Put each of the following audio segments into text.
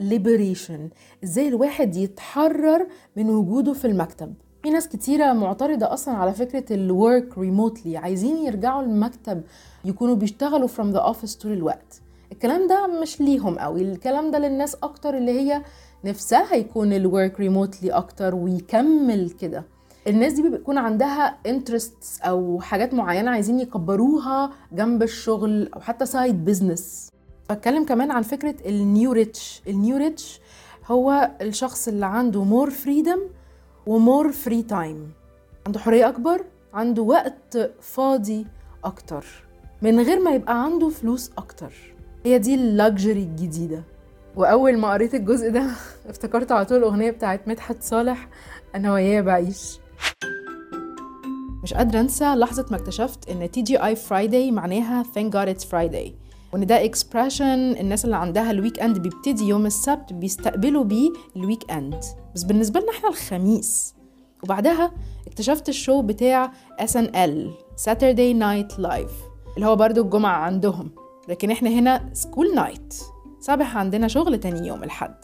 liberation إزاي الواحد يتحرر من وجوده في المكتب. في ناس كتيرة معترضة أصلا على فكرة ال work remotely عايزين يرجعوا المكتب يكونوا بيشتغلوا from the office طول الوقت. الكلام ده مش ليهم قوي الكلام ده للناس أكتر اللي هي نفسها يكون ال work remotely أكتر ويكمل كده. الناس دي بيكون عندها interests أو حاجات معينة عايزين يكبروها جنب الشغل أو حتى side business بتكلم كمان عن فكرة ال new rich ال new rich هو الشخص اللي عنده more freedom و more free time عنده حرية أكبر عنده وقت فاضي أكتر. من غير ما يبقى عنده فلوس أكتر. هي دي ال luxury الجديدة. وأول ما قريت الجزء ده افتكرت على طول الأغنية بتاعت مدحت صالح أنا وياه بعيش. مش قادرة أنسى لحظة ما اكتشفت إن TGI Friday معناها thank God it's Friday. وإن ده expression الناس اللي عندها ال weekend بيبتدي يوم السبت بيستقبلوا بيه ال weekend بس بالنسبة لنا إحنا الخميس. وبعدها اكتشفت ال show بتاع SNL Saturday Night Live اللي هو برضو الجمعة عندهم. لكن إحنا هنا school night صباح عندنا شغل تاني يوم الحد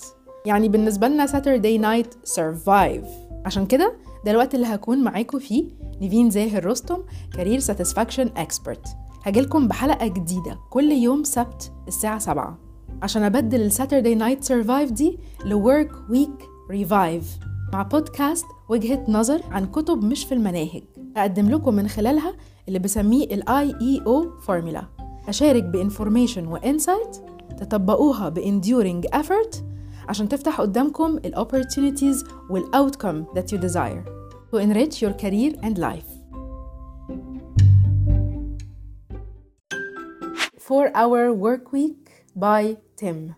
يعني بالنسبة لنا Saturday Night Survive. عشان كده ده الوقت اللي هكون معاكم فيه نيفين زاهر رستم career satisfaction expert هجيلكم بحلقة جديدة كل يوم سبت الساعة 7 عشان أبدل ال Saturday night survive دي ل work week revive مع بودكاست وجهة نظر عن كتب مش في المناهج أقدم لكم من خلالها اللي بسميه ال IEO formula أشارك ب information و insight تطبقوها ب enduring effort عشان تفتح قدامكم ال opportunities وال outcome that you desire to enrich your career and life. 4 Hour Work Week by Tim.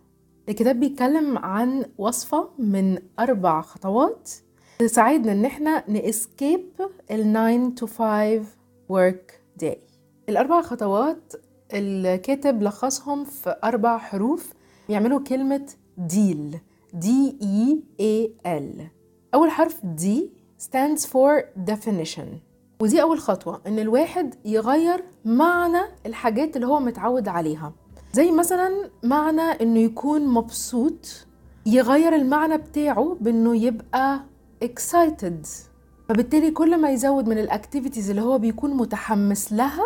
الكتاب بيتكلم عن وصفة من أربع خطوات تساعدنا إن إحنا ناسكيب ال 9 to 5 work day. الأربع خطوات الكاتب لخصهم في أربع حروف. بيعملوا كلمة deal. D E A L. أول حرف D stands for definition. ودي أول خطوة إن الواحد يغير معنى الحاجات اللي هو متعود عليها. زي مثلا معنى إنه يكون مبسوط يغير المعنى بتاعه بإنه يبقى excited. فبالتالي كل ما يزود من الاكتيفيتيز اللي هو بيكون متحمس لها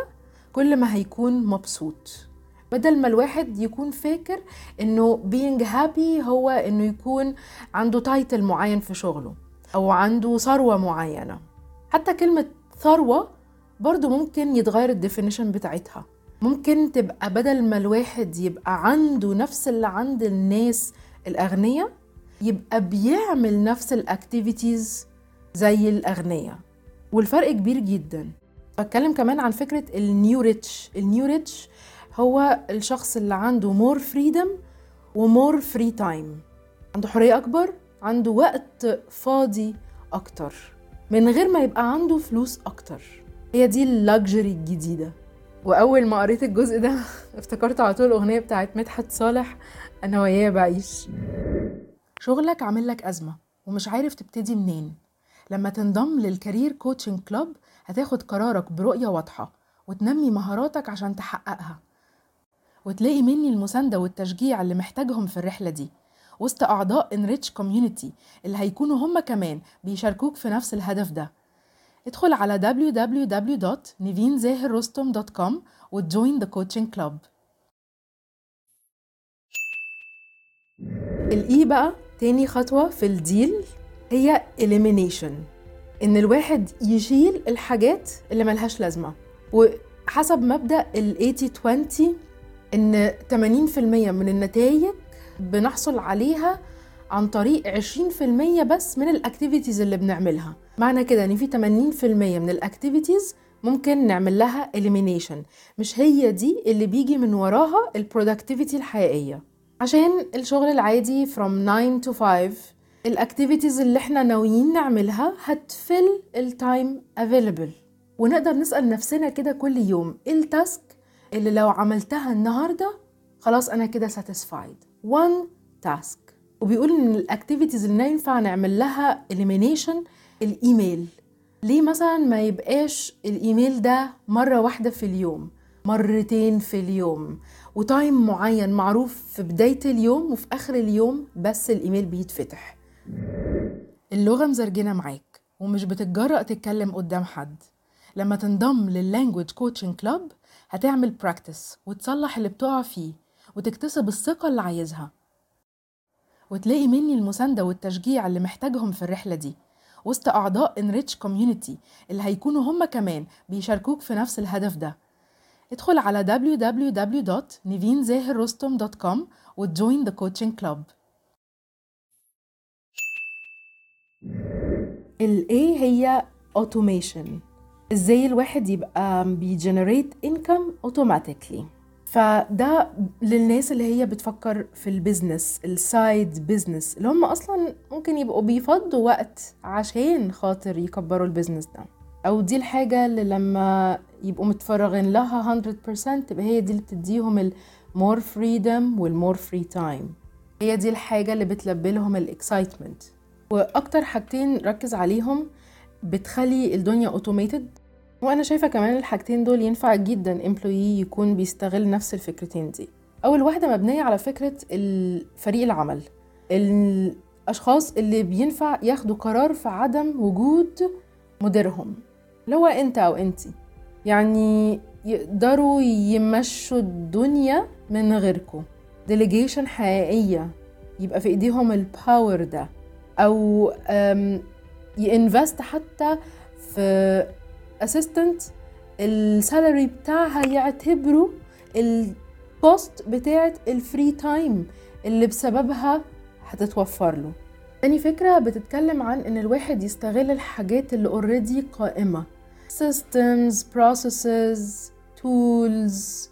كل ما هيكون مبسوط. بدل ما الواحد يكون فاكر إنه being happy هو إنه يكون عنده title معين في شغله أو عنده ثروة معينة. حتى كلمة ثروة برضو ممكن يتغير ال definition بتاعتها. ممكن تبقى بدل ما الواحد يبقى عنده نفس اللي عند الناس الأغنياء يبقى بيعمل نفس ال activities زي الأغنياء والفرق كبير جدا. بتكلم كمان عن فكرة ال new rich ال new rich هو الشخص اللي عنده more freedom و more free time عنده حرية أكبر عنده وقت فاضي أكتر. من غير ما يبقى عنده فلوس أكتر. هي دي ال luxury الجديدة. وأول ما قريت الجزء ده افتكرت على طول الأغنية بتاعت مدحت صالح أنا وياه بعيش. شغلك عامل لك أزمة ومش عارف تبتدي منين. لما تنضم لل career coaching club هتاخد قرارك برؤية واضحة وتنمي مهاراتك عشان تحققها. وتلاقي مني المساندة والتشجيع اللي محتاجهم في الرحلة دي. وسط أعضاء Enrich Community اللي هيكونوا هم كمان بيشاركوك في نفس الهدف ده. ادخل على www.nivinzahirrostom.com وت join the coaching club ال E بقى تاني خطوة في ال DEAL هي elimination. إن الواحد يشيل الحاجات اللي ملهاش لازمة. وحسب مبدأ ال 80-20 إن 80% من النتائج بنحصل عليها عن طريق 20% بس من ال activities اللي بنعملها. معنى كده إن في 80% من ال activities ممكن نعمل لها elimination. مش هي دي اللي بيجي من وراها ال productivity الحقيقية. عشان الشغل العادي from 9 to 5 ال activities اللي إحنا ناويين نعملها هت fill ال time available. ونقدر نسأل نفسنا كده كل يوم إيه ال task اللي لو عملتها النهارده خلاص أنا كده satisfied. One task. وبيقول إن ال activities اللي ينفع نعمل لها elimination الإيميل. ليه مثلا ما يبقاش الإيميل ده مرة واحدة في اليوم مرتين في اليوم و time معين معروف في بداية اليوم وفي آخر اليوم بس الإيميل بيتفتح. اللغة مزرجنة معاك ومش بتتجرأ تتكلم قدام حد. لما تنضم لل language coaching club هتعمل practice وتصلح اللي بتقع فيه. وتكتسب الثقة اللي عايزها. وتلاقي مني المساندة والتشجيع اللي محتاجهم في الرحلة دي. وسط أعضاء Enrich Community اللي هيكونوا هم كمان بيشاركوك في نفس الهدف ده. ادخل على www.nivinzahirrostom.com وت join the coaching club. ال A هي automation. إزاي الواحد يبقى بي generate income automatically. فده للناس اللي هي بتفكر في ال business ال side business اللي هم أصلا ممكن يبقوا بيفضوا وقت عشان خاطر يكبروا ال business ده. أو دي الحاجة اللي لما يبقوا متفرغين لها 100% تبقى هي دي اللي بتديهم ال more freedom وال more free time هي دي الحاجة اللي بتلبي لهم ال excitement وأكتر حاجتين ركز عليهم بتخلي الدنيا automated وأنا شايفة كمان الحاجتين دول ينفع جدا employee يكون بيستغل نفس الفكرتين دي. أول واحدة مبنية على فكرة فريق العمل. الأشخاص اللي بينفع ياخدوا قرار في عدم وجود مديرهم لو أنت أو أنتي. يعني يقدروا يمشوا الدنيا من غيركم delegation حقيقية يبقى في إيديهم ال power ده. أو ي invest حتى في assistant ال salary بتاعها يعتبره ال cost بتاعه ال free time اللي بسببها هتتوفر له. تاني فكرة بتتكلم عن إن الواحد يستغل الحاجات اللي already قائمة. Systems, processes, tools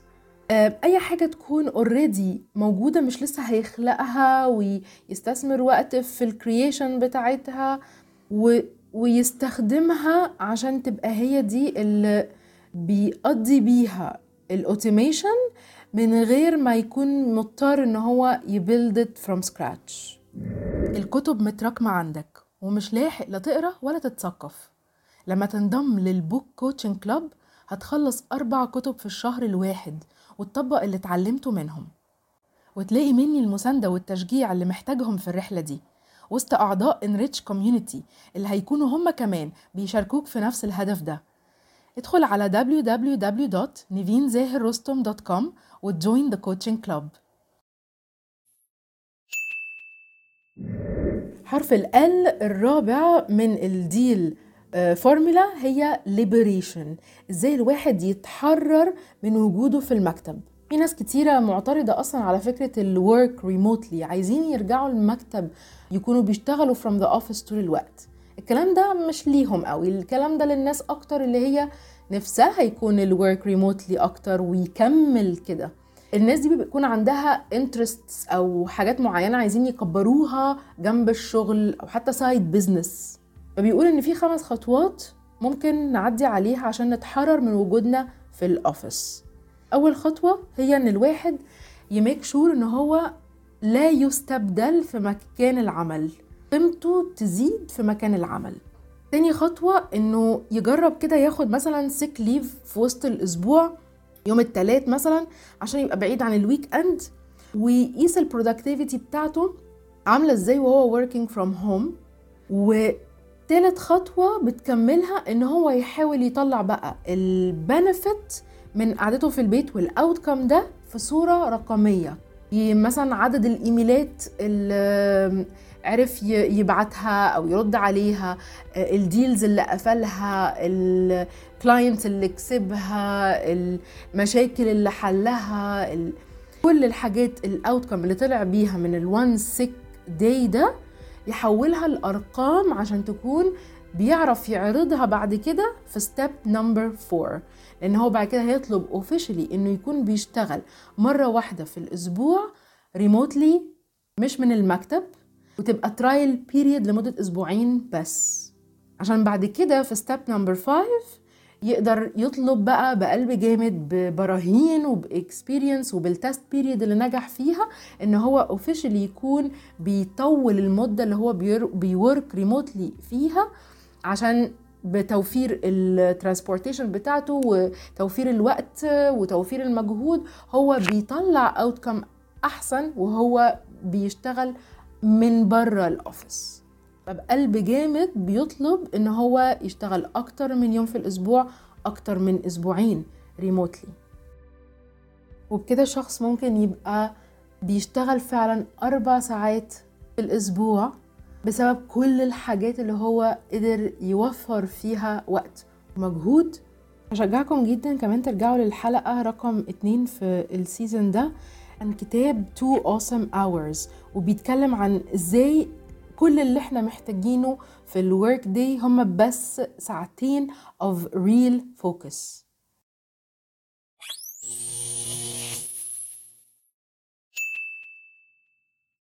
أي حاجة تكون already موجودة مش لسه هيخلقها ويستثمر وقت في ال creation بتاعتها. و ويستخدمها عشان تبقى هي دي اللي بيقضي بيها ال automation من غير ما يكون مضطر إن هو ي build from scratch الكتب متراكمة عندك ومش لاحق لا تقرأ ولا تتثقف. لما تنضم لل book coaching club هتخلص أربع كتب في الشهر الواحد وتطبق اللي اتعلمته منهم. وتلاقي مني المساندة والتشجيع اللي محتاجهم في الرحلة دي. وسط أعضاء Enrich Community اللي هيكونوا هم كمان بيشاركوك في نفس الهدف ده. ادخل على www.nivinzahirrostom.com وت join the coaching club. حرف ال الرابع من ال DEAL formula هي liberation. إزاي الواحد يتحرر من وجوده في المكتب. في ناس كتيرة معترضة أصلا على فكرة ال work remotely عايزين يرجعوا المكتب يكونوا بيشتغلوا from the office طول الوقت. الكلام ده مش ليهم قوي الكلام ده للناس أكتر اللي هي نفسها يكون ال work remotely أكتر ويكمل كده. الناس دي بيكون عندها interests أو حاجات معينة عايزين يكبروها جنب الشغل أو حتى side business فبيقول إن في خمس خطوات ممكن نعدي عليها عشان نتحرر من وجودنا في ال office أول خطوة هي إن الواحد ي make sure إن هو لا يستبدل في مكان العمل. قيمته تزيد في مكان العمل. تاني خطوة إنه يجرب كده ياخد مثلا sick leave في وسط الأسبوع يوم التلات مثلا عشان يبقى بعيد عن ال weekend ويقيس ال productivity بتاعته عاملة إزاي وهو working from home. وتالت خطوة بتكملها إن هو يحاول يطلع بقى ال benefit من قعدته في البيت وال outcome ده في صورة رقمية. مثلا عدد الإيميلات اللي عرف يبعتها أو يرد عليها ال deals اللي قفلها ال client اللي كسبها المشاكل اللي حلها كل الحاجات ال outcome اللي طلع بيها من ال one sick day ده يحولها لأرقام عشان تكون بيعرف يعرضها بعد كده في step number 4 لأن هو بعد كده هيطلب officially إنه يكون بيشتغل مرة واحدة في الأسبوع remotely مش من المكتب وتبقى trial period لمدة أسبوعين بس. عشان بعد كده في step number 5 يقدر يطلب بقى بقلب جامد ببراهين وب experience وبال test period اللي نجح فيها إن هو officially يكون بيطول المدة اللي هو بي work remotely فيها عشان بتوفير ال transportation بتاعته وتوفير الوقت وتوفير المجهود هو بيطلع outcome أحسن وهو بيشتغل من بره ال office فبقلب جامد بيطلب إن هو يشتغل أكتر من يوم في الأسبوع أكتر من أسبوعين remotely وبكده شخص ممكن يبقى بيشتغل فعلا أربع ساعات في الأسبوع بسبب كل الحاجات اللي هو قدر يوفر فيها وقت ومجهود. أشجعكم جدا كمان ترجعوا للحلقة رقم اتنين في ال season ده. عن كتاب Two Awesome Hours وبيتكلم عن إزاي كل اللي إحنا محتاجينه في ال work day هم بس ساعتين of real focus.